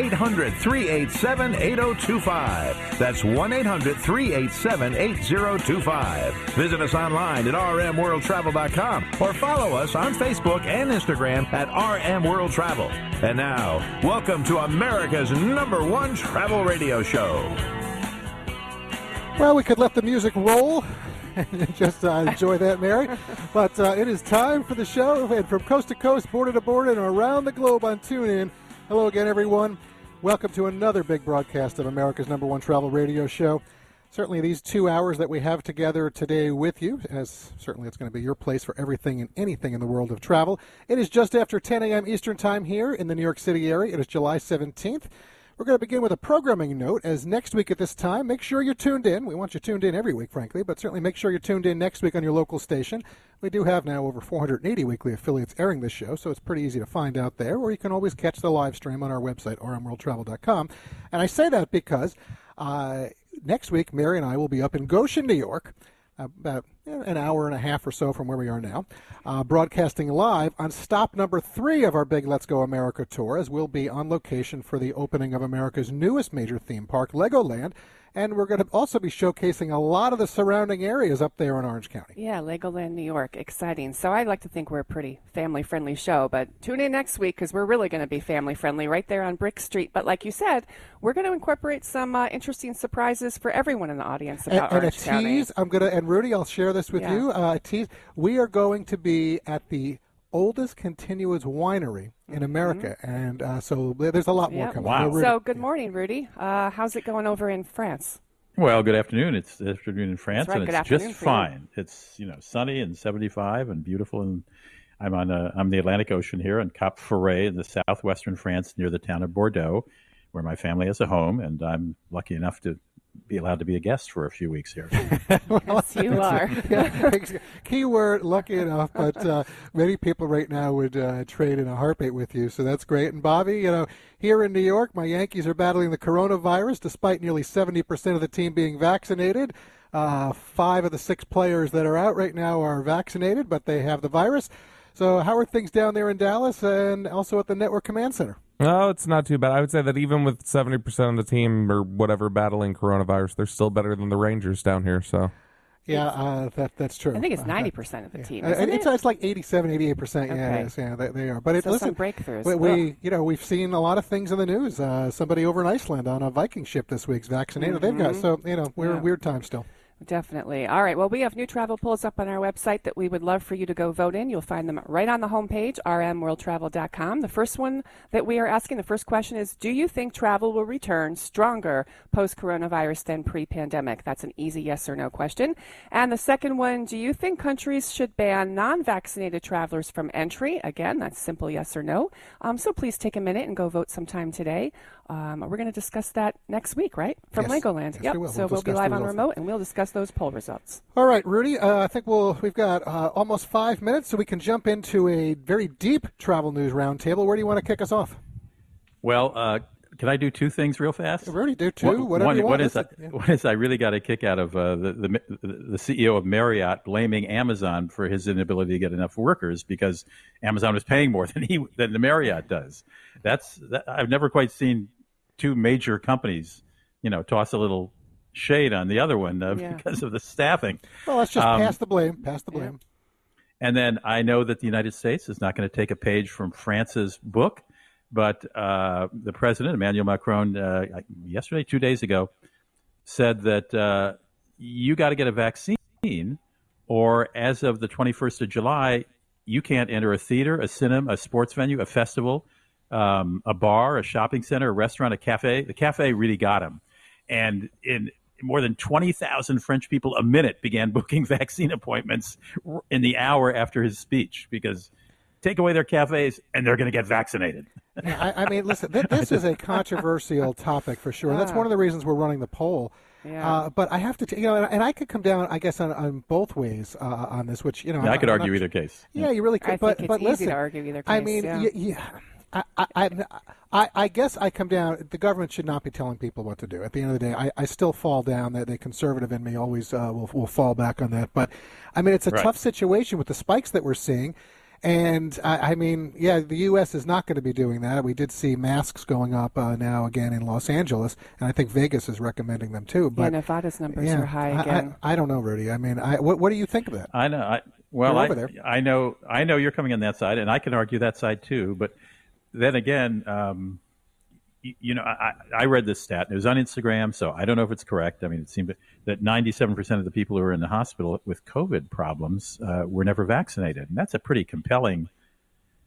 800 387 8025. That's 1 800 387 8025. Visit us online at rmworldtravel.com or follow us on Facebook and Instagram at RM. And now, welcome to America's number one travel radio show. Well, we could let the music roll and just uh, enjoy that, Mary. But uh, it is time for the show. And from coast to coast, border to border, and around the globe on TuneIn. Hello again, everyone. Welcome to another big broadcast of America's number one travel radio show. Certainly, these two hours that we have together today with you, as certainly it's going to be your place for everything and anything in the world of travel. It is just after 10 a.m. Eastern Time here in the New York City area. It is July 17th. We're going to begin with a programming note as next week at this time, make sure you're tuned in. We want you tuned in every week, frankly, but certainly make sure you're tuned in next week on your local station. We do have now over 480 weekly affiliates airing this show, so it's pretty easy to find out there, or you can always catch the live stream on our website, rmworldtravel.com. And I say that because uh, next week, Mary and I will be up in Goshen, New York about an hour and a half or so from where we are now, uh, broadcasting live on stop number three of our big Let's Go America tour, as we'll be on location for the opening of America's newest major theme park, Legoland. And we're going to also be showcasing a lot of the surrounding areas up there in Orange County. Yeah, Legoland, New York. Exciting. So I like to think we're a pretty family friendly show, but tune in next week because we're really going to be family friendly right there on Brick Street. But like you said, we're going to incorporate some uh, interesting surprises for everyone in the audience about and, and Orange a County. tease, I'm going to, and Rudy, I'll share this with Yeah. you. Uh, a tease. We are going to be at the oldest continuous winery in America. And uh, so there's a lot more Yep. coming. Wow. We're So good morning, Rudy. Uh, how's it going over in France? Well, good afternoon. It's afternoon in France, right, and good it's just for you. fine. It's you know sunny and 75 and beautiful, and I'm on uh, I'm the Atlantic Ocean here in Cap Ferret in the southwestern France, near the town of Bordeaux, where my family has a home, and I'm lucky enough to be allowed to be a guest for a few weeks here. Yes, you are. yeah, keyword lucky enough, but uh, many people right now would uh, trade in a heartbeat with you, so that's great. And Bobby, you know, here in New York, my Yankees are battling the coronavirus despite nearly 70% of the team being vaccinated. Uh, five of the six players that are out right now are vaccinated, but they have the virus. So, how are things down there in Dallas and also at the Network Command Center? No, it's not too bad. I would say that even with 70% of the team or whatever battling coronavirus, they're still better than the Rangers down here. So, Yeah, uh, that that's true. I think it's Uh, ninety percent of the team. Uh, Isn't it's, it? it's like 87, 88 percent. Yeah, yes, yeah, they, they are. But it, So listen, some breakthroughs. We, we, you know, we've seen a lot of things in the news. Uh, somebody over in Iceland on a Viking ship this week's vaccinated. They've got so you know we're in Yeah. weird times still. Definitely. All right. Well, we have new travel polls up on our website that we would love for you to go vote in. You'll find them right on the homepage, rmworldtravel.com. The first one that we are asking, the first question is Do you think travel will return stronger post coronavirus than pre pandemic? That's an easy yes or no question. And the second one Do you think countries should ban non vaccinated travelers from entry? Again, that's simple yes or no. Um, so please take a minute and go vote sometime today. Um, we're going to discuss that next week, right? From Yes. Legoland. Yes, yep. we will. So We'll we'll be live on remote and we'll discuss those poll results. All right, Rudy. Uh, I think we'll we've got uh, almost five minutes, so we can jump into a very deep travel news roundtable. Where do you want to kick us off? well, uh, can I do two things real fast? Rudy, do two. One- whatever one, you want. one is I, yeah. one is I really got a kick out of uh, the, the the CEO of Marriott blaming Amazon for his inability to get enough workers because Amazon was paying more than he than the Marriott does. That's that, I've never quite seen two major companies, you know, toss a little shade on the other one uh, Yeah. because of the staffing. Well, let's just Um, pass the blame. Pass the blame. And then I know that the United States is not going to take a page from France's book, but uh, the president, Emmanuel Macron, uh, yesterday, two days ago, said that uh, you got to get a vaccine, or as of the 21st of July, you can't enter a theater, a cinema, a sports venue, a festival, um, a bar, a shopping center, a restaurant, a cafe. The cafe really got him. And in more than 20,000 French people a minute began booking vaccine appointments in the hour after his speech because take away their cafes and they're going to get vaccinated. I, I mean, listen, th- this is a controversial topic for sure. That's one of the reasons we're running the poll. Yeah. Uh, but I have to, t- you know, and, and I could come down, I guess, on, on both ways uh, on this, which you know, Yeah, I could I'm argue not- either case. Yeah, you really could. I but think it's but easy listen, to argue either case. I mean, yeah. y- yeah. I, I, I, I, I guess I come down. The government should not be telling people what to do. At the end of the day, I, I still fall down. That the conservative in me always uh, will will fall back on that. But I mean, it's a Right. tough situation with the spikes that we're seeing. And I, I mean, yeah, the U.S. is not going to be doing that. We did see masks going up uh, now again in Los Angeles, and I think Vegas is recommending them too. yeah, But Nevada's numbers yeah, are high I- I- again. I, don't know, Rudy. I mean, I, what, what do you think of that? I know. I, well, I, over there. I know. I know you're coming on that side, and I can argue that side too. But then again, um, you, know, I, I read this stat. and It was on Instagram, so I don't know if it's correct. I mean, it seemed that 97% of the people who were in the hospital with COVID problems uh, were never vaccinated, and that's a pretty compelling.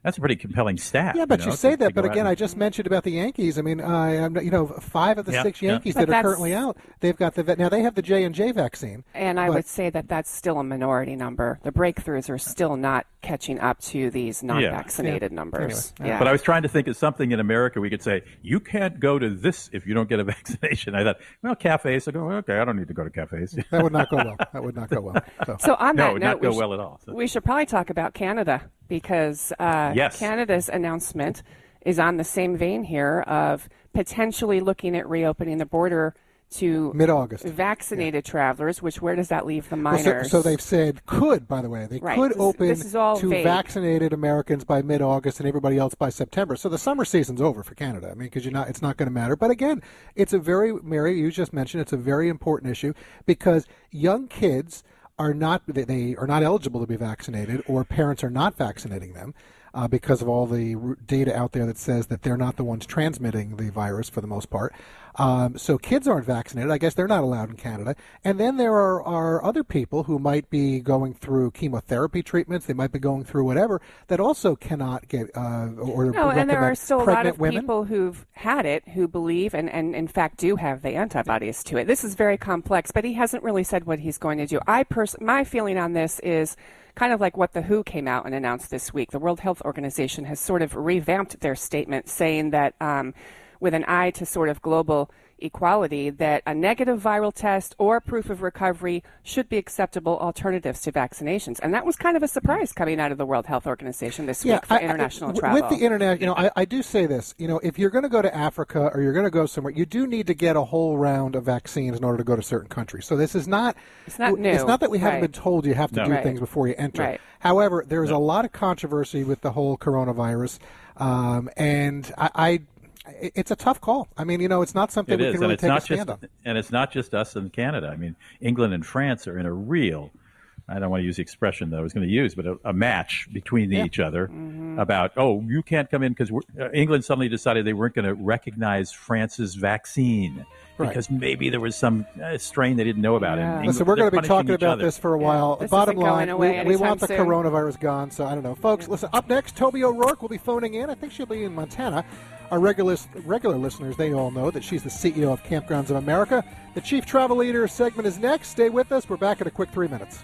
That's a pretty compelling stat. Yeah, but you, know, say to- that. to But again, and- I just mentioned about the Yankees. I mean, I, I'm, you know, five of the Yeah, six. Yankees But that are that's- currently out, they've got the va- now they have the J and J vaccine. And I But- would say that that's still a minority number. The breakthroughs are still not catching up to these non-vaccinated numbers. Anyway, Yeah. But I was trying to think of something in America we could say, you can't go to this if you don't get a vaccination. I thought, well, cafes. I go, okay, I don't need to go to cafes. That would not go well. That would not go well. So, So on No, that it would note, not go we, sh- well at all, so. we should probably talk about Canada because uh, Yes. Canada's announcement is on the same vein here of potentially looking at reopening the border to Mid-August. vaccinated travelers. Which where does that leave the Well, minors? so, so they've said could, by the way, they Right. could This- open this is all to vague. vaccinated Americans by mid-August and everybody else by September. So the summer season's over for Canada. I mean, because you're not, it's not going to matter. But again, it's a very, Mary, you just mentioned, it's a very important issue because young kids are not, they, are not eligible to be vaccinated, or parents are not vaccinating them. Uh, because of all the data out there that says that they're not the ones transmitting the virus for the most part. Um, so kids aren't vaccinated. I guess they're not allowed in Canada. And then there are, are other people who might be going through chemotherapy treatments. They might be going through whatever that also cannot get uh, or No, and there are still a lot of women. people who've had it who believe and, and in fact do have the antibodies to it. This is very complex, but he hasn't really said what he's going to do. I pers- my feeling on this is kind of like what the WHO came out and announced this week. The World Health Organization has sort of revamped their statement saying that um, with an eye to sort of global equality that a negative viral test or proof of recovery should be acceptable alternatives to vaccinations. And that was kind of a surprise coming out of the World Health Organization this week for I- I- international w- travel. With the internet, you know, I, I do say this. You know, if you're going to go to Africa or you're going to go somewhere, you do need to get a whole round of vaccines in order to go to certain countries. So this is not. It's not new. It's not that we haven't Right. been told you have to No. do Right. things before you enter. Right. However, there is a lot of controversy with the whole coronavirus, um, and I. I it's a tough call. I mean, you know, it's not something It we is, can really take a stand just on. and it's not just us in Canada. I mean, England and France are in a real. I don't want to use the expression that I was going to use, but a, a match between Yeah. each other Mm-hmm. about oh, you can't come in because uh, England suddenly decided they weren't going to recognize France's vaccine Right. because maybe there was some uh, strain they didn't know about. Yeah. And Listen, Listen, we're going going to be talking about this for a while. this Bottom line, we, we want the soon. coronavirus gone. So I don't know, folks. Listen, up next, Toby O'Rourke will be phoning in. I think she'll be in Montana. Our regular regular listeners, they all know that she's the CEO of Kampgrounds of America. The Chief Travel Leader segment is next. Stay with us. We're back in a quick three minutes.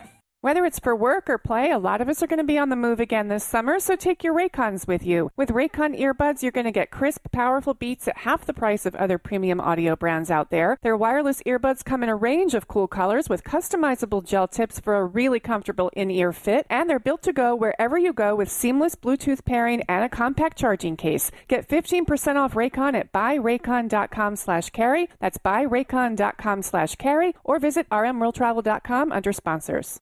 Whether it's for work or play, a lot of us are going to be on the move again this summer, so take your Raycons with you. With Raycon earbuds, you're going to get crisp, powerful beats at half the price of other premium audio brands out there. Their wireless earbuds come in a range of cool colors with customizable gel tips for a really comfortable in-ear fit, and they're built to go wherever you go with seamless Bluetooth pairing and a compact charging case. Get 15% off Raycon at buyraycon.com slash carey. That's buyraycon.com slash carey, or visit rmworldtravel.com under sponsors.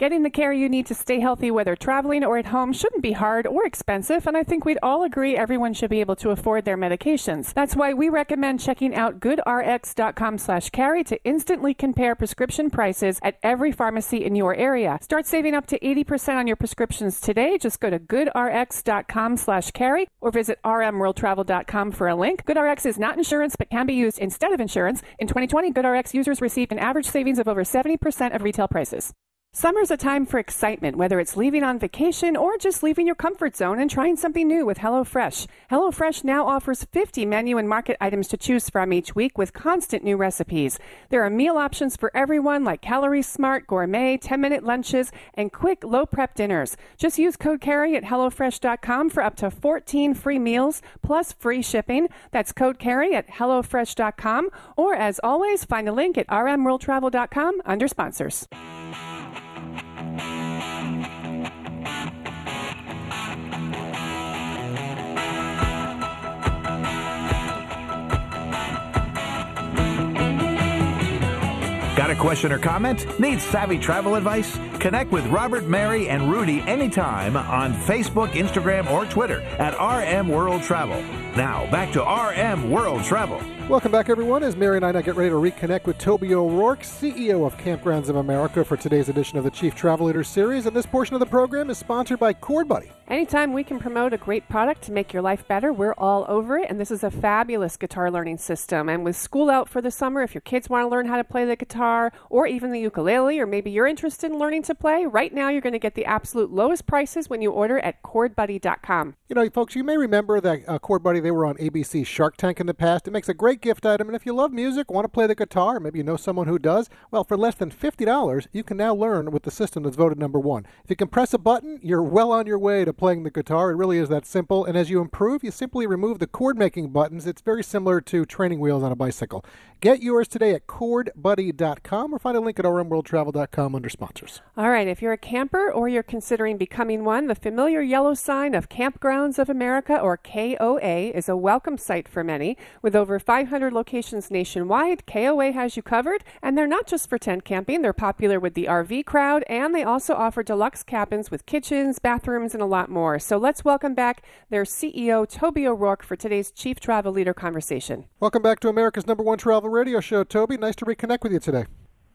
Getting the care you need to stay healthy, whether traveling or at home, shouldn't be hard or expensive, and I think we'd all agree everyone should be able to afford their medications. That's why we recommend checking out goodrx.com slash carey to instantly compare prescription prices at every pharmacy in your area. Start saving up to 80% on your prescriptions today. Just go to goodrx.com slash carey or visit rmworldtravel.com for a link. GoodRx is not insurance but can be used instead of insurance. In 2020, GoodRx users received an average savings of over 70% of retail prices. Summer's a time for excitement, whether it's leaving on vacation or just leaving your comfort zone and trying something new with HelloFresh. HelloFresh now offers 50 menu and market items to choose from each week with constant new recipes. There are meal options for everyone like Calorie Smart, Gourmet, 10 minute lunches, and quick, low prep dinners. Just use code CAREY at HelloFresh.com for up to 14 free meals plus free shipping. That's code CAREY at HelloFresh.com. Or as always, find a link at rmworldtravel.com under sponsors. Got a question or comment? Need savvy travel advice? Connect with Robert, Mary, and Rudy anytime on Facebook, Instagram, or Twitter at RM World Travel. Now, back to RM World Travel. Welcome back, everyone. As Mary and I now get ready to reconnect with Toby O'Rourke, CEO of Kampgrounds of America, for today's edition of the Chief Travel Leader Series. And this portion of the program is sponsored by Chord Buddy. Anytime we can promote a great product to make your life better, we're all over it. And this is a fabulous guitar learning system. And with school out for the summer, if your kids want to learn how to play the guitar or even the ukulele, or maybe you're interested in learning to play, right now you're going to get the absolute lowest prices when you order at chordbuddy.com. You know, folks, you may remember that uh, Chord Buddy, they were on ABC Shark Tank in the past. It makes a great gift item. And if you love music, want to play the guitar, maybe you know someone who does, well, for less than $50, you can now learn with the system that's voted number one. If you can press a button, you're well on your way to playing the guitar. It really is that simple. And as you improve, you simply remove the chord making buttons. It's very similar to training wheels on a bicycle. Get yours today at chordbuddy.com or find a link at rmworldtravel.com under sponsors. All right, if you're a camper or you're considering becoming one, the familiar yellow sign of Kampgrounds of America, or KOA, is a welcome sight for many. With over 500 locations nationwide, KOA has you covered, and they're not just for tent camping, they're popular with the RV crowd, and they also offer deluxe cabins with kitchens, bathrooms, and a lot more. So let's welcome back their CEO, Toby O'Rourke, for today's Chief Travel Leader conversation. Welcome back to America's number one travel radio show, Toby. Nice to reconnect with you today.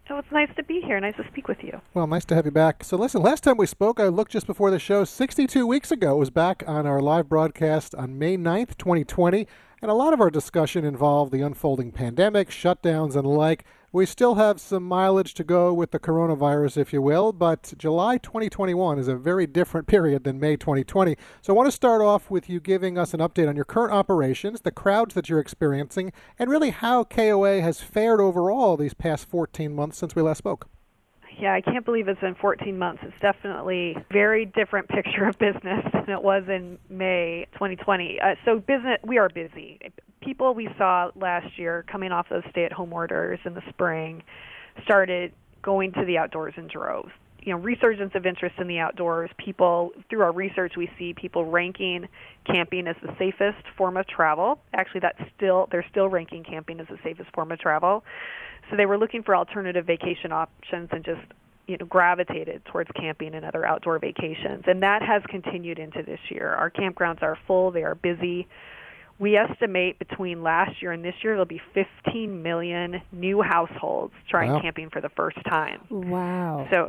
Oh, it's nice to be here. Nice to speak with you. Well, nice to have you back. So, listen, last time we spoke, I looked just before the show, 62 weeks ago. It was back on our live broadcast on May 9th, 2020. And a lot of our discussion involved the unfolding pandemic, shutdowns, and the like. We still have some mileage to go with the coronavirus, if you will, but July 2021 is a very different period than May 2020. So I want to start off with you giving us an update on your current operations, the crowds that you're experiencing, and really how KOA has fared overall these past 14 months since we last spoke. Yeah, I can't believe it's been 14 months. It's definitely very different picture of business than it was in May 2020. Uh, so business, we are busy. People we saw last year coming off those stay-at-home orders in the spring started going to the outdoors in droves. You know, resurgence of interest in the outdoors. People through our research, we see people ranking camping as the safest form of travel. Actually, that's still they're still ranking camping as the safest form of travel. So they were looking for alternative vacation options and just you know gravitated towards camping and other outdoor vacations and that has continued into this year our campgrounds are full they are busy we estimate between last year and this year there'll be 15 million new households trying Wow. camping for the first time Wow. so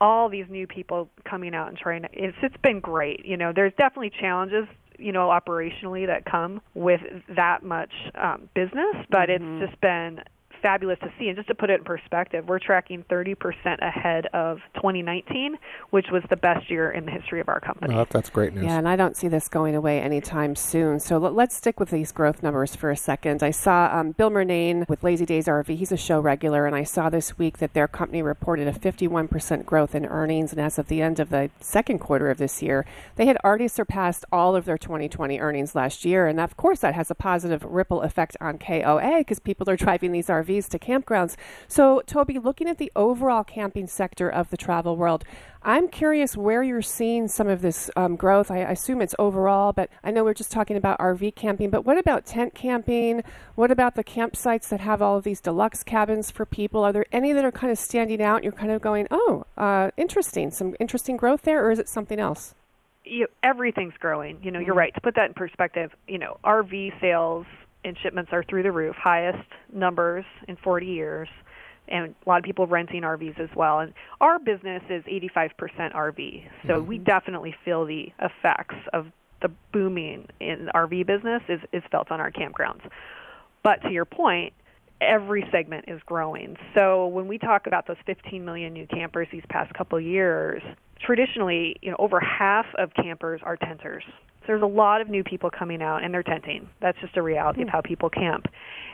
all these new people coming out and trying to, it's it's been great you know there's definitely challenges you know operationally that come with that much um, business but Mm-hmm. it's just been fabulous to see and just to put it in perspective we're tracking 30% ahead of 2019 which was the best year in the history of our company Well, that's great news. Yeah, and I don't see this going away anytime soon. So let, us stick with these growth numbers for a second. I saw um, Bill Murnane with Lazydays RV. He's a show regular, and I saw this week that their company reported a 51% growth in earnings. And as of the end of the second quarter of this year, they had already surpassed all of their 2020 earnings last year. And of course, that has a positive ripple effect on KOA because people are driving these RVs RVs to campgrounds. So, Toby, looking at the overall camping sector of the travel world, I'm curious where you're seeing some of this um, growth. I, I assume it's overall, but I know we're just talking about RV camping. But what about tent camping? What about the campsites that have all of these deluxe cabins for people? Are there any that are kind of standing out? You're kind of going, oh, uh, interesting, some interesting growth there, or is it something else? You, everything's growing. You know, you're right. To put that in perspective, you know, RV sales and shipments are through the roof, highest numbers in 40 years and a lot of people renting RVs as well. And our business is 85% RV, so mm-hmm. we definitely feel the effects of the booming in RV business is, is felt on our campgrounds. But to your point, every segment is growing. So when we talk about those 15 million new campers these past couple years, traditionally, you know, over half of campers are tenters. So there's a lot of new people coming out and they're tenting. That's just a reality mm-hmm. of how people camp.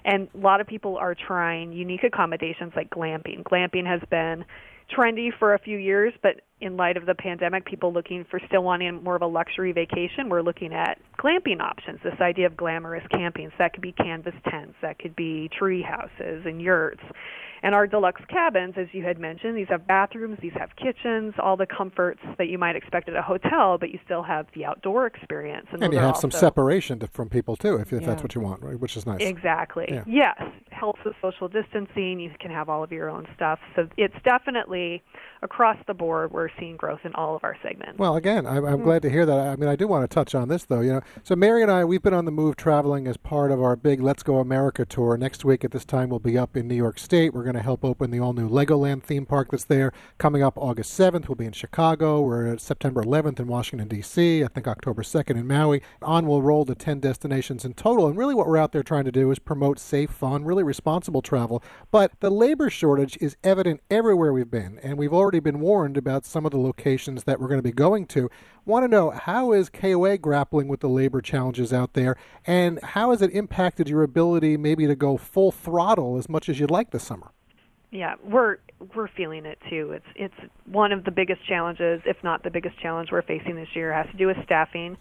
And a lot of people are trying unique accommodations like glamping. Glamping has been trendy for a few years, but in light of the pandemic, people looking for still wanting more of a luxury vacation, we're looking at glamping options. This idea of glamorous camping. So that could be canvas tents, that could be tree houses and yurts. And our deluxe cabins, as you had mentioned, these have bathrooms, these have kitchens, all the comforts that you might expect at a hotel, but you still have the outdoor experience. And, and you have some separation to, from people too, if, if yeah. that's what you want, right? Which is nice. Exactly. Yeah. Yes, helps with social distancing. You can have all of your own stuff. So it's definitely across the board. We're seeing growth in all of our segments. Well, again, I'm, I'm mm glad to hear that. I mean, I do want to touch on this though. You know, so Mary and I, we've been on the move traveling as part of our big Let's Go America tour. Next week at this time, we'll be up in New York State. We're going to help open the all new Legoland theme park that's there. Coming up August 7th, we'll be in Chicago. We're at September 11th in Washington, D.C., I think October 2nd in Maui. On we'll roll to 10 destinations in total. And really, what we're out there trying to do is promote safe, fun, really responsible travel. But the labor shortage is evident everywhere we've been, and we've already been warned about some of the locations that we're going to be going to. Want to know how is KOA grappling with the labor challenges out there, and how has it impacted your ability maybe to go full throttle as much as you'd like this summer? Yeah, we're we're feeling it too. It's it's one of the biggest challenges, if not the biggest challenge we're facing this year. Has to do with staffing.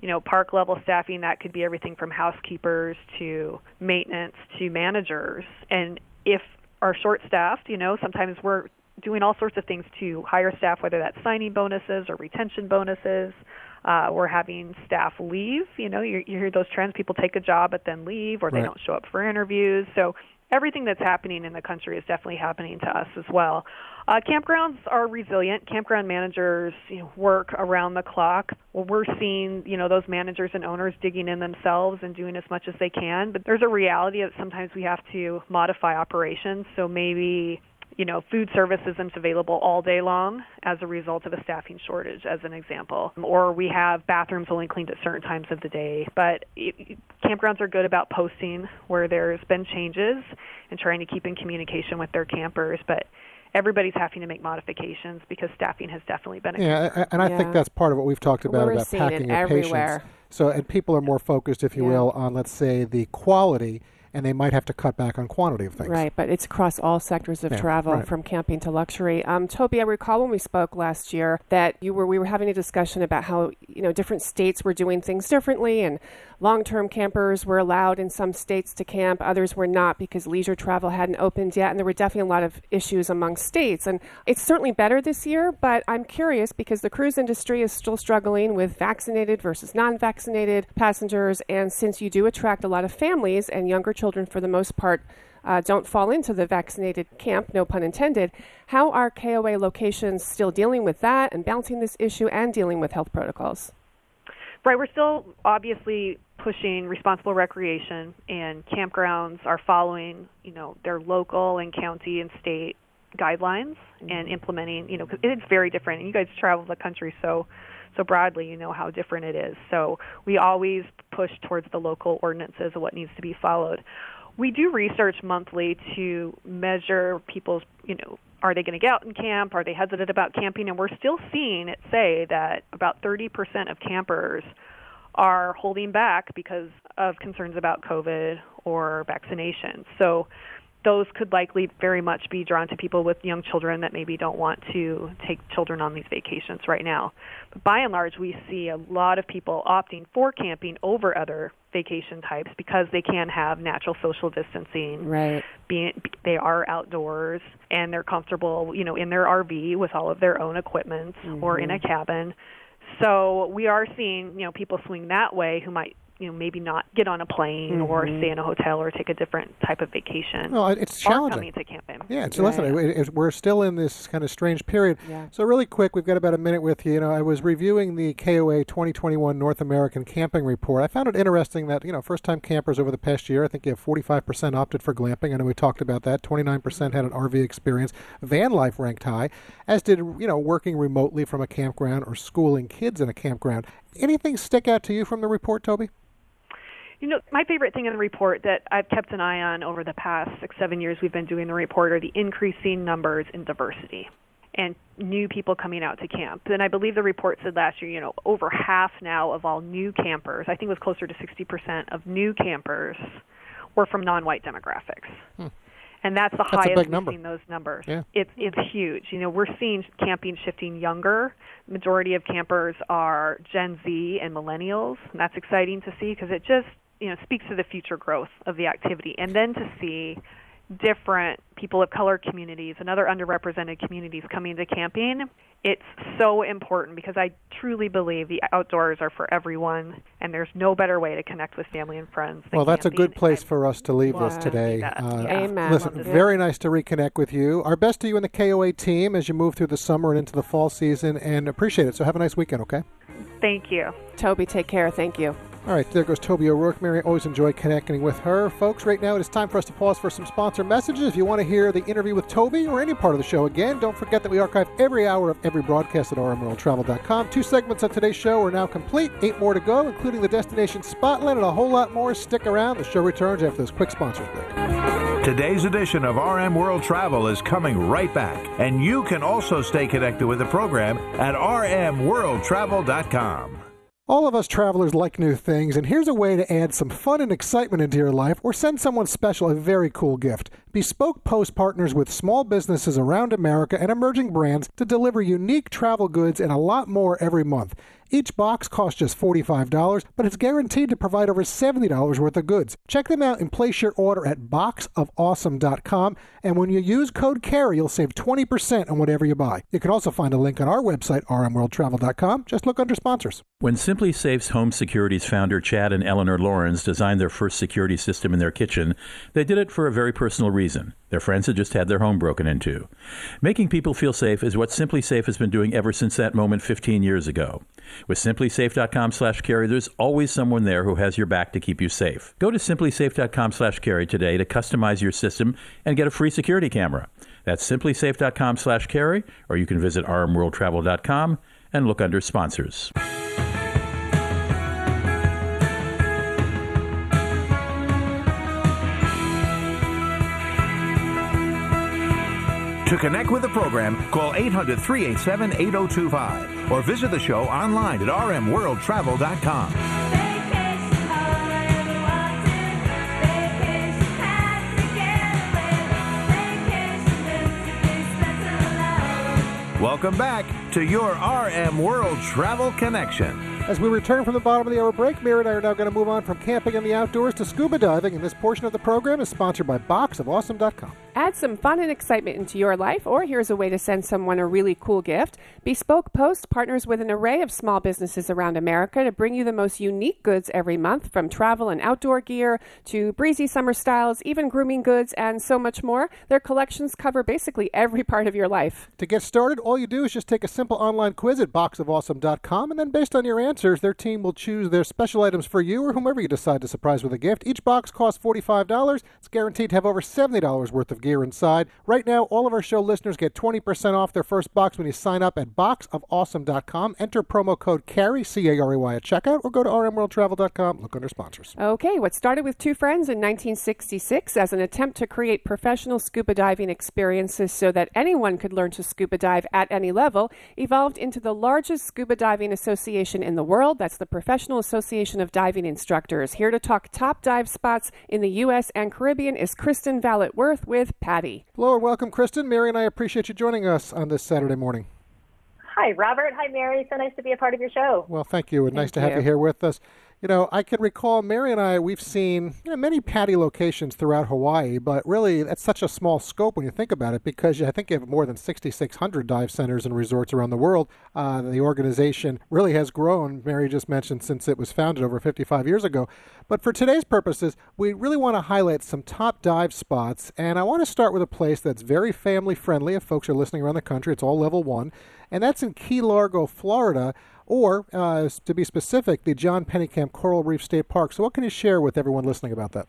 You know, park level staffing that could be everything from housekeepers to maintenance to managers. And if are short staffed, you know, sometimes we're doing all sorts of things to hire staff, whether that's signing bonuses or retention bonuses. Uh, we're having staff leave. You know, you, you hear those trends. People take a job but then leave, or they right. don't show up for interviews. So everything that's happening in the country is definitely happening to us as well. Uh, campgrounds are resilient. Campground managers you know, work around the clock. Well, we're seeing you know those managers and owners digging in themselves and doing as much as they can. But there's a reality that sometimes we have to modify operations. So maybe you know, food service isn't available all day long as a result of a staffing shortage, as an example. Or we have bathrooms only cleaned at certain times of the day. But it, campgrounds are good about posting where there's been changes and trying to keep in communication with their campers. But everybody's having to make modifications because staffing has definitely been a yeah, and I yeah. think that's part of what we've talked about We're about packing your everywhere. patients. So, and people are more focused, if you yeah. will, on let's say the quality and they might have to cut back on quantity of things. Right, but it's across all sectors of yeah, travel, right. from camping to luxury. Um, Toby, I recall when we spoke last year that you were we were having a discussion about how you know different states were doing things differently, and long-term campers were allowed in some states to camp, others were not because leisure travel hadn't opened yet, and there were definitely a lot of issues among states. And it's certainly better this year, but I'm curious because the cruise industry is still struggling with vaccinated versus non-vaccinated passengers, and since you do attract a lot of families and younger children for the most part uh, don't fall into the vaccinated camp, no pun intended. How are KOA locations still dealing with that and balancing this issue and dealing with health protocols? Right, we're still obviously pushing responsible recreation, and campgrounds are following, you know, their local and county and state guidelines mm-hmm. and implementing, you know, cause it's very different. And you guys travel the country so so broadly, you know how different it is. So we always push towards the local ordinances of what needs to be followed. We do research monthly to measure people's, you know, are they going to get out and camp? Are they hesitant about camping? And we're still seeing it say that about 30% of campers are holding back because of concerns about COVID or vaccination. So those could likely very much be drawn to people with young children that maybe don't want to take children on these vacations right now. But by and large, we see a lot of people opting for camping over other vacation types because they can have natural social distancing. Right. Being they are outdoors and they're comfortable, you know, in their RV with all of their own equipment or in a mm-hmm. cabin. So we are seeing, you know, people swing that way who might you know maybe not get on a plane or mm-hmm. stay in a hotel or take a different type of vacation. Well, it's challenging. coming to camping. Yeah, so listen, it- it- we're still in this kind of strange period. Yeah. So really quick, we've got about a minute with you. You know, I was reviewing the KOA 2021 North American Camping Report. I found it interesting that you know, first-time campers over the past year, I think you have 45% opted for glamping. I know we talked about that. 29% had an RV experience. Van life ranked high, as did you know, working remotely from a campground or schooling kids in a campground. Anything stick out to you from the report, Toby? You know, my favorite thing in the report that I've kept an eye on over the past six, seven years we've been doing the report are the increasing numbers in diversity and new people coming out to camp. And I believe the report said last year, you know, over half now of all new campers, I think it was closer to 60% of new campers were from non-white demographics. And that's the Hmm. a highest we've number. seen those numbers. Yeah. It's it's huge. You know, we're seeing camping shifting younger. Majority of campers are Gen Z and millennials, and that's exciting to see because it just you know speaks to the future growth of the activity. And then to see different people of color communities and other underrepresented communities coming to camping, it's so important because I truly believe the outdoors are for everyone, and there's no better way to connect with family and friends. Than Well, that's a good place I for us to leave this today. Uh, Yeah. Amen. Listen, Love this. very nice to reconnect with you. Our best to you and the KOA team as you move through the summer and into the fall season, and appreciate it. So have a nice weekend, okay? Thank you. Toby, take care. Thank you. All right, there goes Toby O'Rourke. Mary, always enjoy connecting with her. Folks, right now it is time for us to pause for some sponsor messages. If you want to hear the interview with Toby or any part of the show again, don't forget that we archive every hour of every broadcast at rmworldtravel.com. Two segments of today's show are now complete, eight more to go, including the destination spotlight and a whole lot more. Stick around. The show returns after this quick sponsor break. Today's edition of RM World Travel is coming right back, and you can also stay connected with the program at rmworldtravel.com. All of us travelers like new things, and here's a way to add some fun and excitement into your life or send someone special a very cool gift. Bespoke Post partners with small businesses around America and emerging brands to deliver unique travel goods and a lot more every month. Each box costs just $45, but it's guaranteed to provide over $70 worth of goods. Check them out and place your order at boxofawesome.com. And when you use code CAREY, you'll save 20% on whatever you buy. You can also find a link on our website, rmworldtravel.com. Just look under sponsors. When SimpliSafe's Home Security's founder Chad and Eleanor Laurans designed their first security system in their kitchen, they did it for a very personal reason. Their friends had just had their home broken into. Making people feel safe is what SimpliSafe has been doing ever since that moment 15 years ago. With simplisafe.com slash carey, there's always someone there who has your back to keep you safe. Go to simplisafe.com slash carey today to customize your system and get a free security camera. That's simplisafe.com slash carey, or you can visit rmworldtravel.com and look under sponsors. To connect with the program, call 800 387 8025 or visit the show online at rmworldtravel.com. Welcome back to your RM World Travel Connection. As we return from the bottom of the hour break, Mary and I are now going to move on from camping in the outdoors to scuba diving, and this portion of the program is sponsored by boxofawesome.com. Add some fun and excitement into your life, or here's a way to send someone a really cool gift. Bespoke Post partners with an array of small businesses around America to bring you the most unique goods every month, from travel and outdoor gear to breezy summer styles, even grooming goods, and so much more. Their collections cover basically every part of your life. To get started, all you do is just take a simple online quiz at boxofawesome.com, and then based on your answers, their team will choose their special items for you or whomever you decide to surprise with a gift. Each box costs $45. It's guaranteed to have over $70 worth of gear inside. Right now, all of our show listeners get 20% off their first box when you sign up at boxofawesome.com. Enter promo code CAREY, C A R E Y, at checkout, or go to rmworldtravel.com. Look under sponsors. Okay, what started with two friends in 1966 as an attempt to create professional scuba diving experiences so that anyone could learn to scuba dive at any level evolved into the largest scuba diving association in the world. That's the Professional Association of Diving Instructors. Here to talk top dive spots in the U.S. and Caribbean is Kristin Valette Wirth with PADI. Hello and welcome, Kristin. Mary and I appreciate you joining us on this Saturday morning. Hi, Robert. Hi, Mary. So nice to be a part of your show. Well, thank you, and nice Thank to have you. you here with us. You know, I can recall Mary and I, we've seen you know, many PADI locations throughout Hawaii, but really that's such a small scope when you think about it because I think you have more than 6,600 dive centers and resorts around the world. Uh, the organization really has grown, Mary just mentioned, since it was founded over 55 years ago. But for today's purposes, we really want to highlight some top dive spots, and I want to start with a place that's very family friendly if folks are listening around the country. It's all level one, and that's in Key Largo, Florida or uh, to be specific, the John Pennekamp Coral Reef State Park. So, what can you share with everyone listening about that?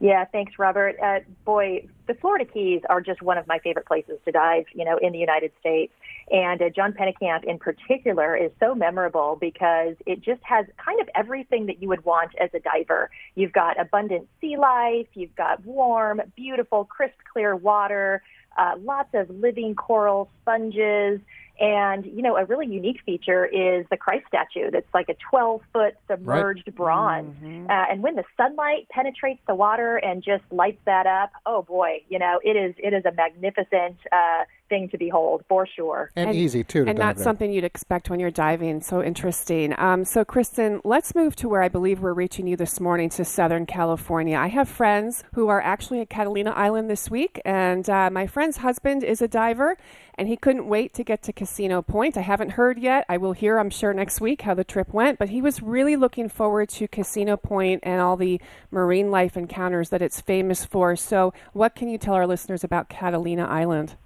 Yeah, thanks, Robert. Uh, boy, the Florida Keys are just one of my favorite places to dive, you know, in the United States. And uh, John Pennekamp in particular is so memorable because it just has kind of everything that you would want as a diver. You've got abundant sea life, you've got warm, beautiful, crisp, clear water, uh, lots of living coral sponges. And, you know, a really unique feature is the Christ statue that's like a 12 foot submerged right. bronze. Mm-hmm. Uh, and when the sunlight penetrates the water and just lights that up, oh boy, you know, it is, it is a magnificent, uh, thing to behold for sure. And, and easy too. To and not something you'd expect when you're diving. So interesting. Um, so, Kristin, let's move to where I believe we're reaching you this morning to Southern California. I have friends who are actually at Catalina Island this week, and uh, my friend's husband is a diver, and he couldn't wait to get to Casino Point. I haven't heard yet. I will hear, I'm sure, next week how the trip went, but he was really looking forward to Casino Point and all the marine life encounters that it's famous for. So, what can you tell our listeners about Catalina Island?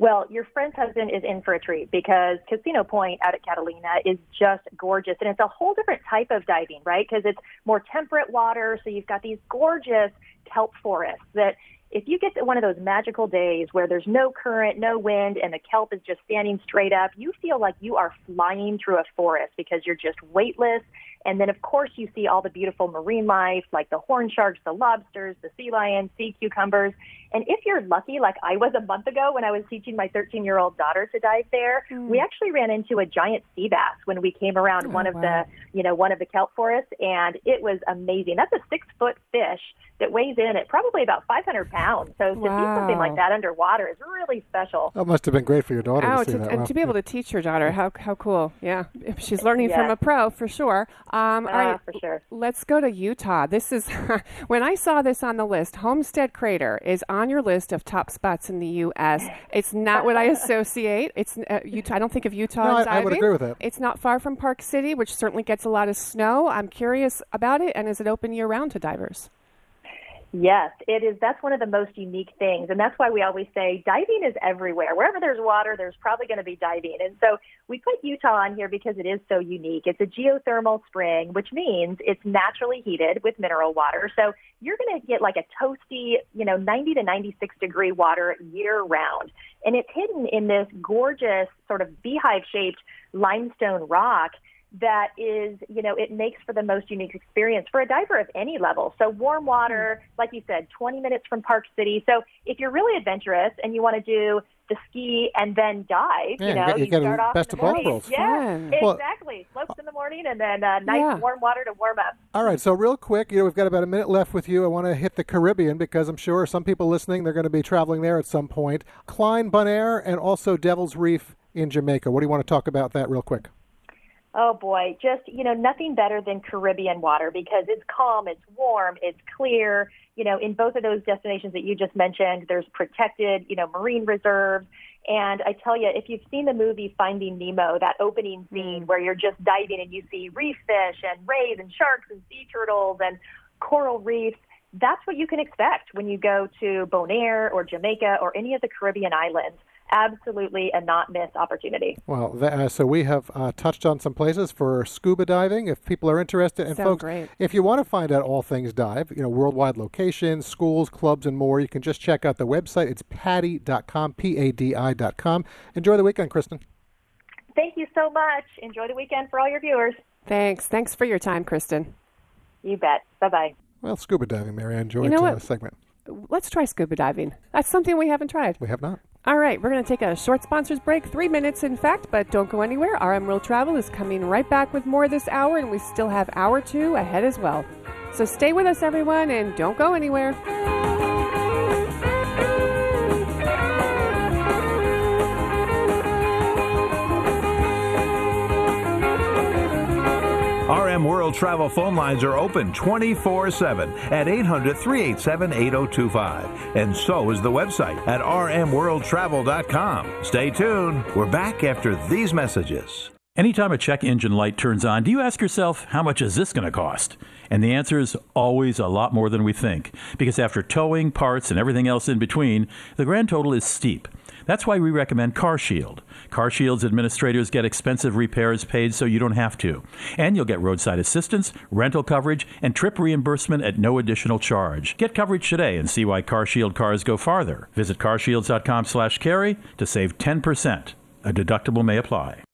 Well, your friend's husband is in for a treat because Casino Point out at Catalina is just gorgeous. And it's a whole different type of diving, right? Because it's more temperate water. So you've got these gorgeous kelp forests that if you get to one of those magical days where there's no current, no wind, and the kelp is just standing straight up, you feel like you are flying through a forest because you're just weightless and then, of course, you see all the beautiful marine life like the horn sharks, the lobsters, the sea lions, sea cucumbers. And if you're lucky, like I was a month ago when I was teaching my 13 year old daughter to dive there, mm. we actually ran into a giant sea bass when we came around oh, one of wow. the, you know, one of the kelp forests. And it was amazing. That's a six foot fish that weighs in at probably about 500 pounds. So to wow. see something like that underwater is really special. That must have been great for your daughter oh, to see to, that. And wow. to be able to teach your daughter, how, how cool. Yeah. If she's learning yes. from a pro, for sure. Um, uh, all right, for sure. Let's go to Utah. This is when I saw this on the list. Homestead Crater is on your list of top spots in the U.S. It's not what I associate. It's uh, Utah. I don't think of Utah no, I, diving. I would agree with that. It's not far from Park City, which certainly gets a lot of snow. I'm curious about it, and is it open year round to divers? Yes, it is. That's one of the most unique things. And that's why we always say diving is everywhere. Wherever there's water, there's probably going to be diving. And so we put Utah on here because it is so unique. It's a geothermal spring, which means it's naturally heated with mineral water. So you're going to get like a toasty, you know, 90 to 96 degree water year round. And it's hidden in this gorgeous sort of beehive shaped limestone rock that is, you know, it makes for the most unique experience for a diver of any level. So warm water, like you said, 20 minutes from Park City. So if you're really adventurous and you want to do the ski and then dive, yeah, you know, you, you start off best in the of both worlds. Yeah, well, exactly. Slopes in the morning and then uh, nice yeah. warm water to warm up. All right, so real quick, you know, we've got about a minute left with you. I want to hit the Caribbean because I'm sure some people listening, they're going to be traveling there at some point. Klein Bonaire and also Devil's Reef in Jamaica. What do you want to talk about that real quick? Oh boy, just, you know, nothing better than Caribbean water because it's calm, it's warm, it's clear. You know, in both of those destinations that you just mentioned, there's protected, you know, marine reserves. And I tell you, if you've seen the movie Finding Nemo, that opening hmm. scene where you're just diving and you see reef fish and rays and sharks and sea turtles and coral reefs, that's what you can expect when you go to Bonaire or Jamaica or any of the Caribbean islands absolutely a not miss opportunity. Well, that, uh, so we have uh, touched on some places for scuba diving. If people are interested, and Sound folks, great. if you want to find out all things dive, you know, worldwide locations, schools, clubs, and more, you can just check out the website. It's padi.com, P-A-D-I.com. Enjoy the weekend, Kristin. Thank you so much. Enjoy the weekend for all your viewers. Thanks. Thanks for your time, Kristin. You bet. Bye bye. Well, scuba diving, Mary. I enjoyed you know uh, segment. Let's try scuba diving. That's something we haven't tried. We have not. All right, we're going to take a short sponsors break, three minutes in fact, but don't go anywhere. RM World Travel is coming right back with more this hour, and we still have hour two ahead as well. So stay with us, everyone, and don't go anywhere. RM World Travel phone lines are open 24 7 at 800 387 8025. And so is the website at rmworldtravel.com. Stay tuned. We're back after these messages. Anytime a check engine light turns on, do you ask yourself, how much is this going to cost? And the answer is always a lot more than we think. Because after towing, parts, and everything else in between, the grand total is steep. That's why we recommend CarShield. CarShield's administrators get expensive repairs paid so you don't have to. And you'll get roadside assistance, rental coverage, and trip reimbursement at no additional charge. Get coverage today and see why CarShield cars go farther. Visit carshields.com slash carey to save 10%. A deductible may apply.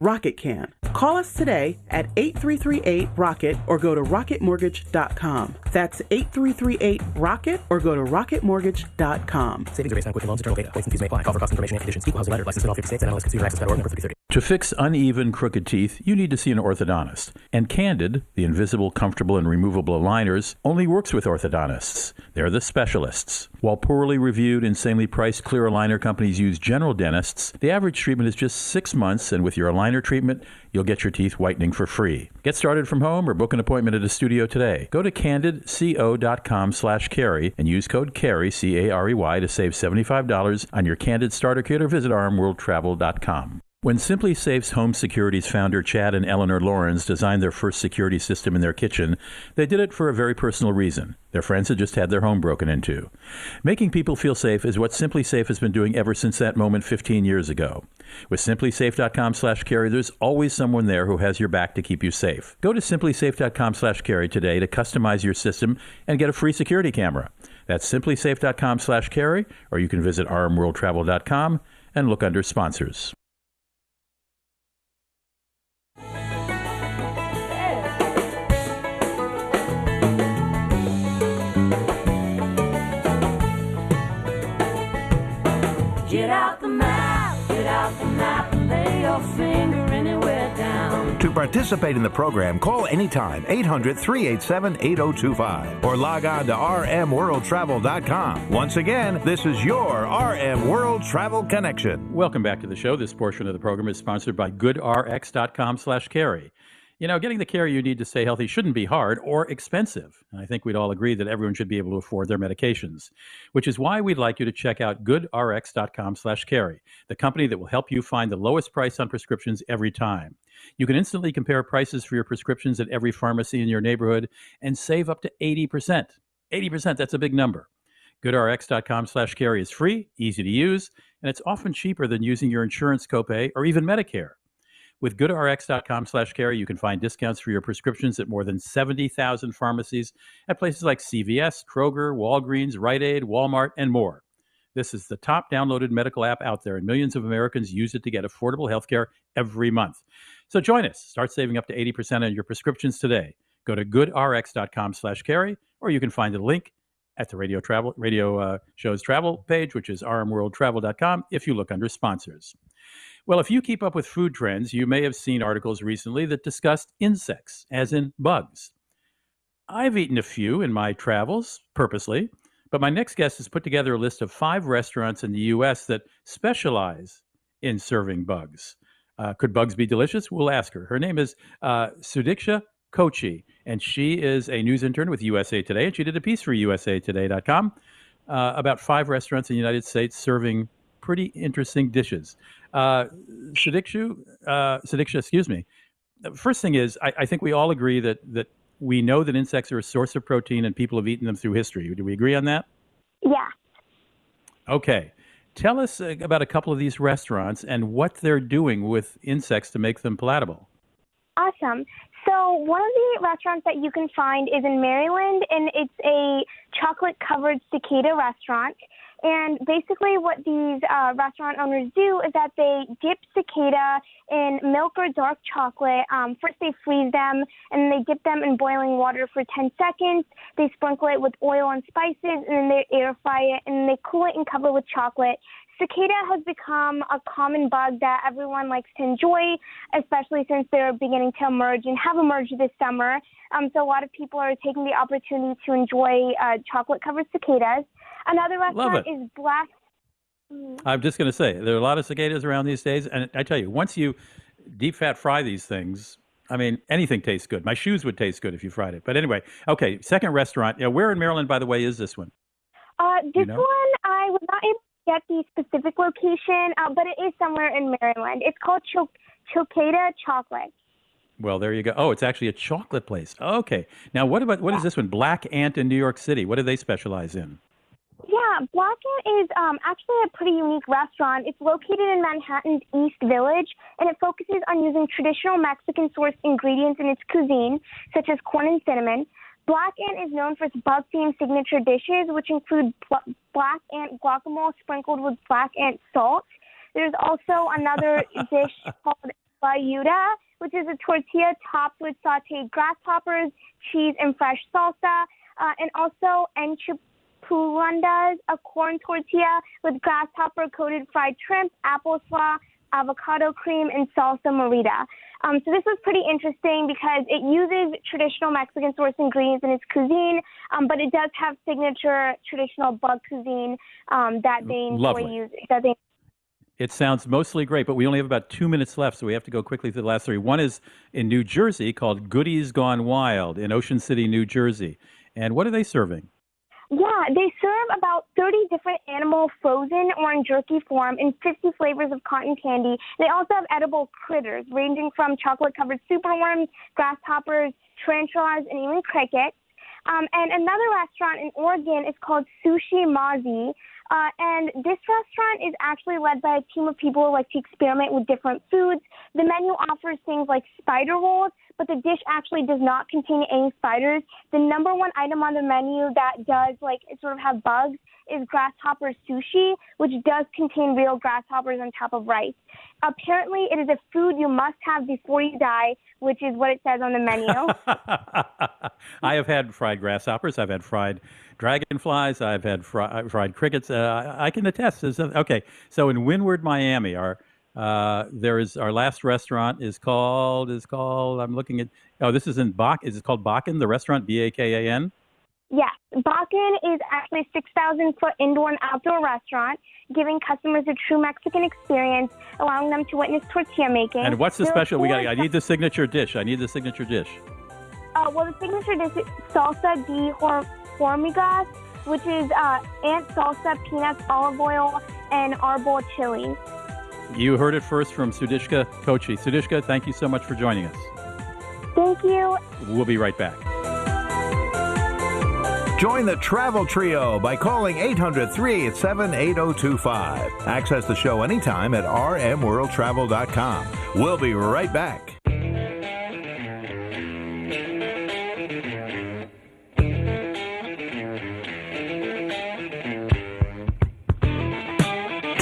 Rocket can. Call us today at 8338 Rocket or go to rocketmortgage.com. That's 8338 Rocket or go to rocketmortgage.com. Savings are based on Quicken Loans, internal data. Points and fees may apply. Call for cost information and conditions. Equal housing letter. License in all 50 states. NMLS Consumer Access.org. Number 3030. To fix uneven, crooked teeth, you need to see an orthodontist. And Candid, the invisible, comfortable, and removable aligners, only works with orthodontists. They're the specialists. While poorly reviewed, insanely priced clear aligner companies use general dentists, the average treatment is just six months, and with your aligner treatment, you'll get your teeth whitening for free. Get started from home or book an appointment at a studio today. Go to candidco.com slash carey and use code CAREY, C-A-R-E-Y, to save $75 on your Candid starter kit or visit rmworldtravel.com. When SimpliSafe's Home Security's founder Chad and Eleanor Laurans designed their first security system in their kitchen, they did it for a very personal reason. Their friends had just had their home broken into. Making people feel safe is what SimpliSafe has been doing ever since that moment 15 years ago. With simplisafe.com slash carey, there's always someone there who has your back to keep you safe. Go to simplisafe.com slash carey today to customize your system and get a free security camera. That's simplisafe.com slash carey, or you can visit rmworldtravel.com and look under sponsors. Out the map, get out the map, and lay your finger anywhere down. To participate in the program, call anytime 800 387 8025 or log on to rmworldtravel.com. Once again, this is your RM World Travel Connection. Welcome back to the show. This portion of the program is sponsored by goodrx.com slash carey. You know, getting the care you need to stay healthy shouldn't be hard or expensive. And I think we'd all agree that everyone should be able to afford their medications, which is why we'd like you to check out goodrx.com slash carey, the company that will help you find the lowest price on prescriptions every time. You can instantly compare prices for your prescriptions at every pharmacy in your neighborhood and save up to 80%. 80%, that's a big number. GoodRx.com slash carey is free, easy to use, and it's often cheaper than using your insurance copay or even Medicare. With goodrx.com slash carey, you can find discounts for your prescriptions at more than 70,000 pharmacies at places like CVS, Kroger, Walgreens, Rite Aid, Walmart, and more. This is the top downloaded medical app out there, and millions of Americans use it to get affordable health care every month. So join us. Start saving up to 80% on your prescriptions today. Go to goodrx.com slash carey, or you can find a link at the radio travel radio uh, show's travel page, which is rmworldtravel.com, if you look under sponsors. Well, if you keep up with food trends, you may have seen articles recently that discussed insects, as in bugs. I've eaten a few in my travels, purposely, but my next guest has put together a list of five restaurants in the U.S. that specialize in serving bugs. Uh, could bugs be delicious? We'll ask her. Her name is uh, Sudiksha Kochi, and she is a news intern with USA Today, and she did a piece for USAToday.com uh, about five restaurants in the United States serving pretty interesting dishes. Uh, Sadikshu, uh, Sadiksha, excuse me. The first thing is, I, I think we all agree that that we know that insects are a source of protein, and people have eaten them through history. Do we agree on that? Yeah. Okay. Tell us uh, about a couple of these restaurants and what they're doing with insects to make them palatable. Awesome. So one of the restaurants that you can find is in Maryland, and it's a chocolate-covered cicada restaurant. And basically, what these uh, restaurant owners do is that they dip cicada in milk or dark chocolate. Um, first, they freeze them, and then they dip them in boiling water for 10 seconds. They sprinkle it with oil and spices, and then they air fry it, and they cool it and cover with chocolate. Cicada has become a common bug that everyone likes to enjoy, especially since they're beginning to emerge and have emerged this summer. Um, so a lot of people are taking the opportunity to enjoy uh, chocolate-covered cicadas. Another restaurant is Black. I'm just going to say there are a lot of cicadas around these days, and I tell you, once you deep fat fry these things, I mean, anything tastes good. My shoes would taste good if you fried it. But anyway, okay, second restaurant. Yeah, where in Maryland, by the way, is this one? Uh, this You know? one, I was not able to get the specific location, uh, but it is somewhere in Maryland. It's called Cho- Chocada Chocolate. Well, there you go. Oh, it's actually a chocolate place. Okay. Now, what about what is this one? Black Ant in New York City. What do they specialize in? Yeah, Black Ant is um, actually a pretty unique restaurant. It's located in Manhattan's East Village, and it focuses on using traditional Mexican sourced ingredients in its cuisine, such as corn and cinnamon. Black Ant is known for its bug themed signature dishes, which include bl- black ant guacamole sprinkled with black ant salt. There's also another dish called tlayuda, which is a tortilla topped with sauteed grasshoppers, cheese, and fresh salsa, uh, and also enchipulandas, a corn tortilla with grasshopper coated fried shrimp, apple slaw, avocado cream, and salsa morita. Um, so this was pretty interesting because it uses traditional Mexican source ingredients in its cuisine, um, but it does have signature traditional bug cuisine um, that they enjoy using. That they It sounds mostly great, but we only have about two minutes left, so we have to go quickly through the last three. One is in New Jersey called Goodies Gone Wild in Ocean City, New Jersey. And what are they serving? Yeah, they serve about 30 different animal frozen or in jerky form in 50 flavors of cotton candy. They also have edible critters ranging from chocolate covered superworms, grasshoppers, tarantulas, and even crickets. Um, and another restaurant in Oregon is called Sushi Mazi. Uh, and this restaurant is actually led by a team of people who like to experiment with different foods. The menu offers things like spider rolls, but the dish actually does not contain any spiders. The number one item on the menu that does like sort of have bugs is grasshopper sushi, which does contain real grasshoppers on top of rice. Apparently, it is a food you must have before you die, which is what it says on the menu. I have had fried grasshoppers. I've had fried dragonflies. I've had fri- fried crickets. Uh, I I can attest. Okay, so in Wynwood, Miami, our uh, there is our last restaurant is called is called. I'm looking at. Oh, this is in Bach. Is it called Bakan? The restaurant B A K A N. Yes, Bakan is actually a 6,000 foot indoor and outdoor restaurant, giving customers a true Mexican experience, allowing them to witness tortilla making. And what's the There special? We got. I need the signature dish. I need the signature dish. Uh, well, the signature dish is salsa de hor- hormigas, which is uh, ant salsa, peanuts, olive oil, and arbol chili. You heard it first from Sudishka Kochi. Sudishka, thank you so much for joining us. Thank you. We'll be right back. Join the Travel Trio by calling 800 387 Access the show anytime at rmworldtravel.com. We'll be right back.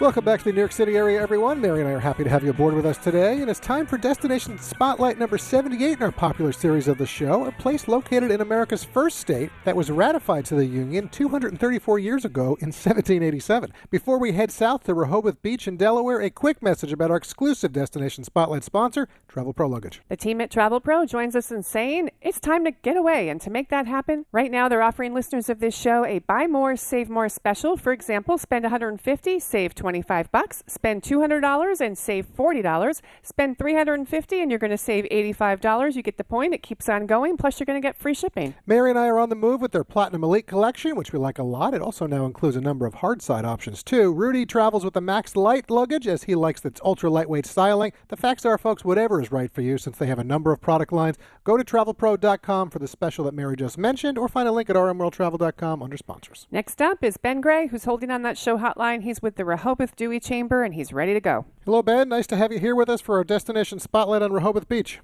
Welcome back to the New York City area, everyone. Mary and I are happy to have you aboard with us today. And it's time for Destination Spotlight number 78 in our popular series of the show, a place located in America's first state that was ratified to the Union 234 years ago in 1787. Before we head south to Rehoboth Beach in Delaware, a quick message about our exclusive Destination Spotlight sponsor, Travelpro Luggage. The team at Travelpro joins us in saying it's time to get away. And to make that happen, right now they're offering listeners of this show a buy more, save more special. For example, spend 150, save 25 bucks. Spend $200 and save $40. Spend 350 and you're going to save $85. You get the point. It keeps on going. Plus, you're going to get free shipping. Mary and I are on the move with their Platinum Elite collection, which we like a lot. It also now includes a number of hard side options, too. Rudy travels with the Maxlite luggage as he likes its ultra lightweight styling. The facts are, folks, whatever is right for you, since they have a number of product lines, go to travelpro.com for the special that Mary just mentioned, or find a link at rmworldtravel.com under sponsors. Next up is Ben Gray, who's holding on that show hotline. He's with the Rehoboth Dewey Chamber and he's ready to go. Hello, Ben. Nice to have you here with us for our destination spotlight on Rehoboth Beach.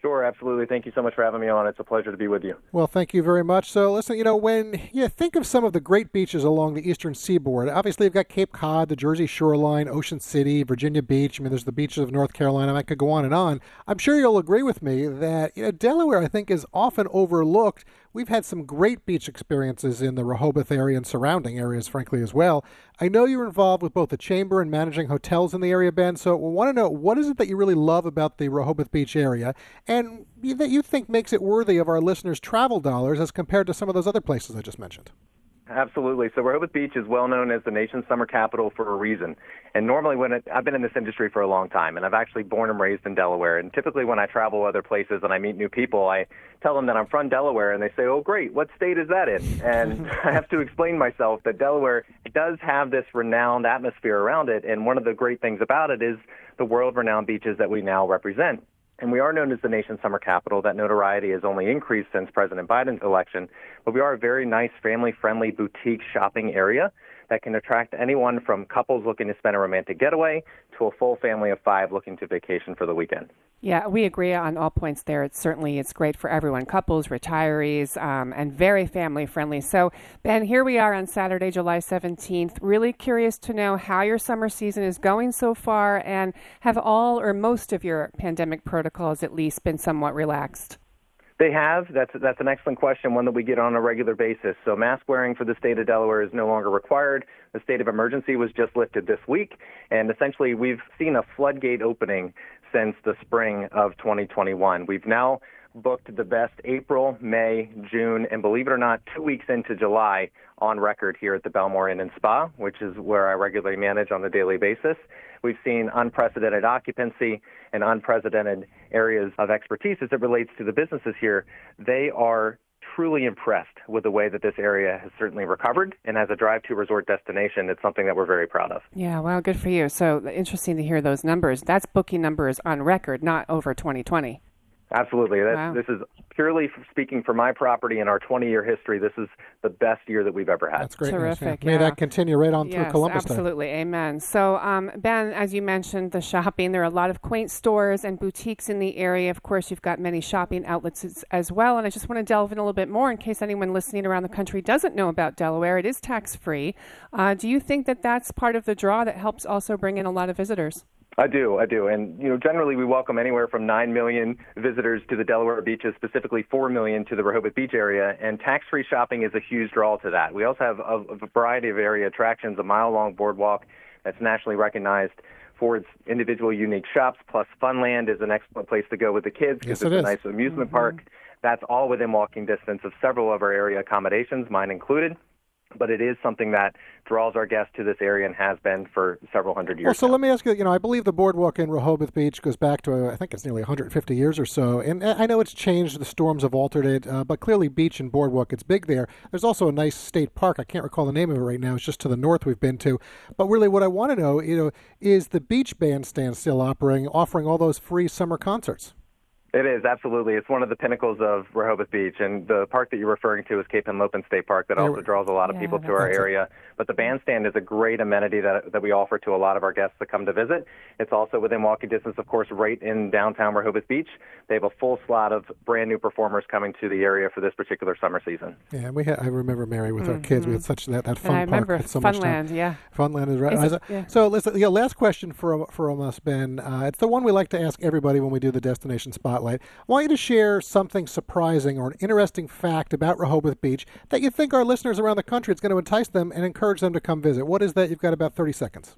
Sure, absolutely. Thank you so much for having me on. It's a pleasure to be with you. Well, thank you very much. So, listen, you know, when you think of some of the great beaches along the eastern seaboard, obviously you've got Cape Cod, the Jersey shoreline, Ocean City, Virginia Beach. I mean, there's the beaches of North Carolina. I could go on and on. I'm sure you'll agree with me that you know Delaware, I think, is often overlooked. We've had some great beach experiences in the Rehoboth area and surrounding areas, frankly, as well. I know you're involved with both the chamber and managing hotels in the area, Ben. So, I want to know what is it that you really love about the Rehoboth Beach area, and that you think makes it worthy of our listeners' travel dollars as compared to some of those other places I just mentioned. Absolutely. So Rehoboth Beach is well known as the nation's summer capital for a reason. And normally, when it, I've been in this industry for a long time, and I've actually born and raised in Delaware. And typically, when I travel other places and I meet new people, I tell them that I'm from Delaware, and they say, "Oh, great! What state is that in?" And I have to explain myself that Delaware does have this renowned atmosphere around it. And one of the great things about it is the world-renowned beaches that we now represent. And we are known as the nation's summer capital. That notoriety has only increased since President Biden's election. But we are a very nice, family friendly boutique shopping area that can attract anyone from couples looking to spend a romantic getaway to a full family of five looking to vacation for the weekend. Yeah, we agree on all points there. It's certainly it's great for everyone, couples, retirees, um, and very family friendly. So, Ben, here we are on Saturday, July 17th. Really curious to know how your summer season is going so far, and have all or most of your pandemic protocols at least been somewhat relaxed? They have. That's that's an excellent question, one that we get on a regular basis. So mask wearing for the state of Delaware is no longer required. The state of emergency was just lifted this week, and essentially we've seen a floodgate opening since the spring of 2021. We've now booked the best April, May, June, and believe it or not, two weeks into July on record here at the Bellmoor Inn and Spa, which is where I regularly manage on a daily basis. We've seen unprecedented occupancy and unprecedented areas of expertise as it relates to the businesses here. They are truly impressed with the way that this area has certainly recovered. And as a drive to resort destination, it's something that we're very proud of. Yeah, well, good for you. So interesting to hear those numbers. That's booking numbers on record, not over 2020. Absolutely. That's, Wow. This is purely speaking for my property and our 20 year history. This is the best year that we've ever had. That's great. news, yeah. Terrific, May yeah. that continue right on through yes, Columbus Day. absolutely. Amen. So, um, Ben, as you mentioned, the shopping, there are a lot of quaint stores and boutiques in the area. Of course, you've got many shopping outlets as, as well. And I just want to delve in a little bit more in case anyone listening around the country doesn't know about Delaware. It is tax free. Uh, do you think that that's part of the draw that helps also bring in a lot of visitors? I do, I do. And, you know, generally we welcome anywhere from 9 million visitors to the Delaware beaches, specifically 4 million to the Rehoboth Beach area. And tax free shopping is a huge draw to that. We also have a, a variety of area attractions, a mile long boardwalk that's nationally recognized for its individual unique shops, plus Funland is an excellent place to go with the kids Yes, because it it's a nice amusement mm-hmm. park. That's all within walking distance of several of our area accommodations, mine included. But it is something that draws our guests to this area and has been for several hundred years. Well, so let me ask you. You know, I believe the boardwalk in Rehoboth Beach goes back to uh, I think it's nearly 150 years or so, and I know it's changed. The storms have altered it, uh, but clearly beach and boardwalk it's big there. There's also a nice state park. I can't recall the name of it right now. It's just to the north we've been to. But really, what I want to know, you know, is the beach bandstand still operating, offering all those free summer concerts? It is absolutely. It's one of the pinnacles of Rehoboth Beach, and the park that you're referring to is Cape Henlopen State Park. That also draws a lot of Yeah, people to our it. Area. But the bandstand is a great amenity that that we offer to a lot of our guests that come to visit. It's also within walking distance, of course, right in downtown Rehoboth Beach. They have a full slot of brand new performers coming to the area for this particular summer season. Yeah, and we had, I remember Mary with our kids. We had such that, that fun Mm-hmm. I park. remember had so much time. Funland, yeah. Funland is right. Is it- So- yeah. So listen, yeah, last question from from us, Ben. Uh, it's the one we like to ask everybody when we do the destination spotlight. I want you to share something surprising or an interesting fact about Rehoboth Beach that you think our listeners around the country it's going to entice them and encourage them to come visit. What is that? You've got about thirty seconds.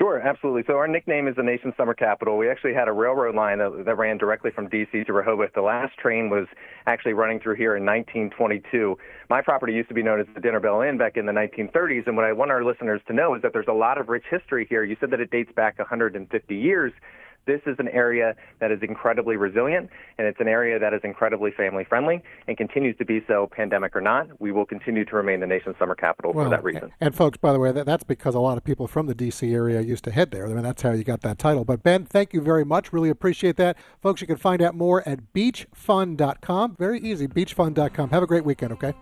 Sure, absolutely. So our nickname is the nation's summer capital. We actually had a railroad line that, that ran directly from D.C. to Rehoboth. The last train was actually running through here in 1922. My property used to be known as the Dinner Bell Inn back in the 1930s. And what I want our listeners to know is that there's a lot of rich history here. You said that it dates back 150 years. This is an area that is incredibly resilient, and it's an area that is incredibly family friendly and continues to be so, pandemic or not. We will continue to remain the nation's summer capital for that reason. And folks, by the way, that, that's because a lot of people from the D.C. area used to head there. I mean, that's how you got that title. But Ben, thank you very much. Really appreciate that. Folks, you can find out more at beachfun.com. Very easy, beachfun.com. Have a great weekend, okay?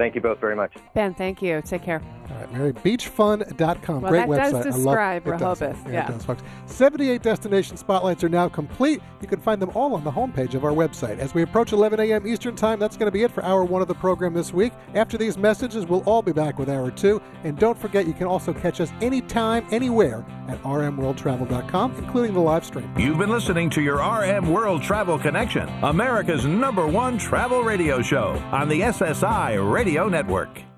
Thank you both very much. Ben, thank you. Take care. All right, Mary, beachfun.com. Well, Great that does website. I love- describe it does. Rehoboth, Yeah, yeah. it does, folks. 78 destination spotlights are now complete. You can find them all on the homepage of our website. As we approach 11 a.m. Eastern Time, that's going to be it for hour one of the program this week. After these messages, we'll all be back with hour two. And don't forget, you can also catch us anytime, anywhere at rmworldtravel.com, including the live stream. You've been listening to your RM World Travel Connection, America's number one travel radio show on the SSI Radio Network.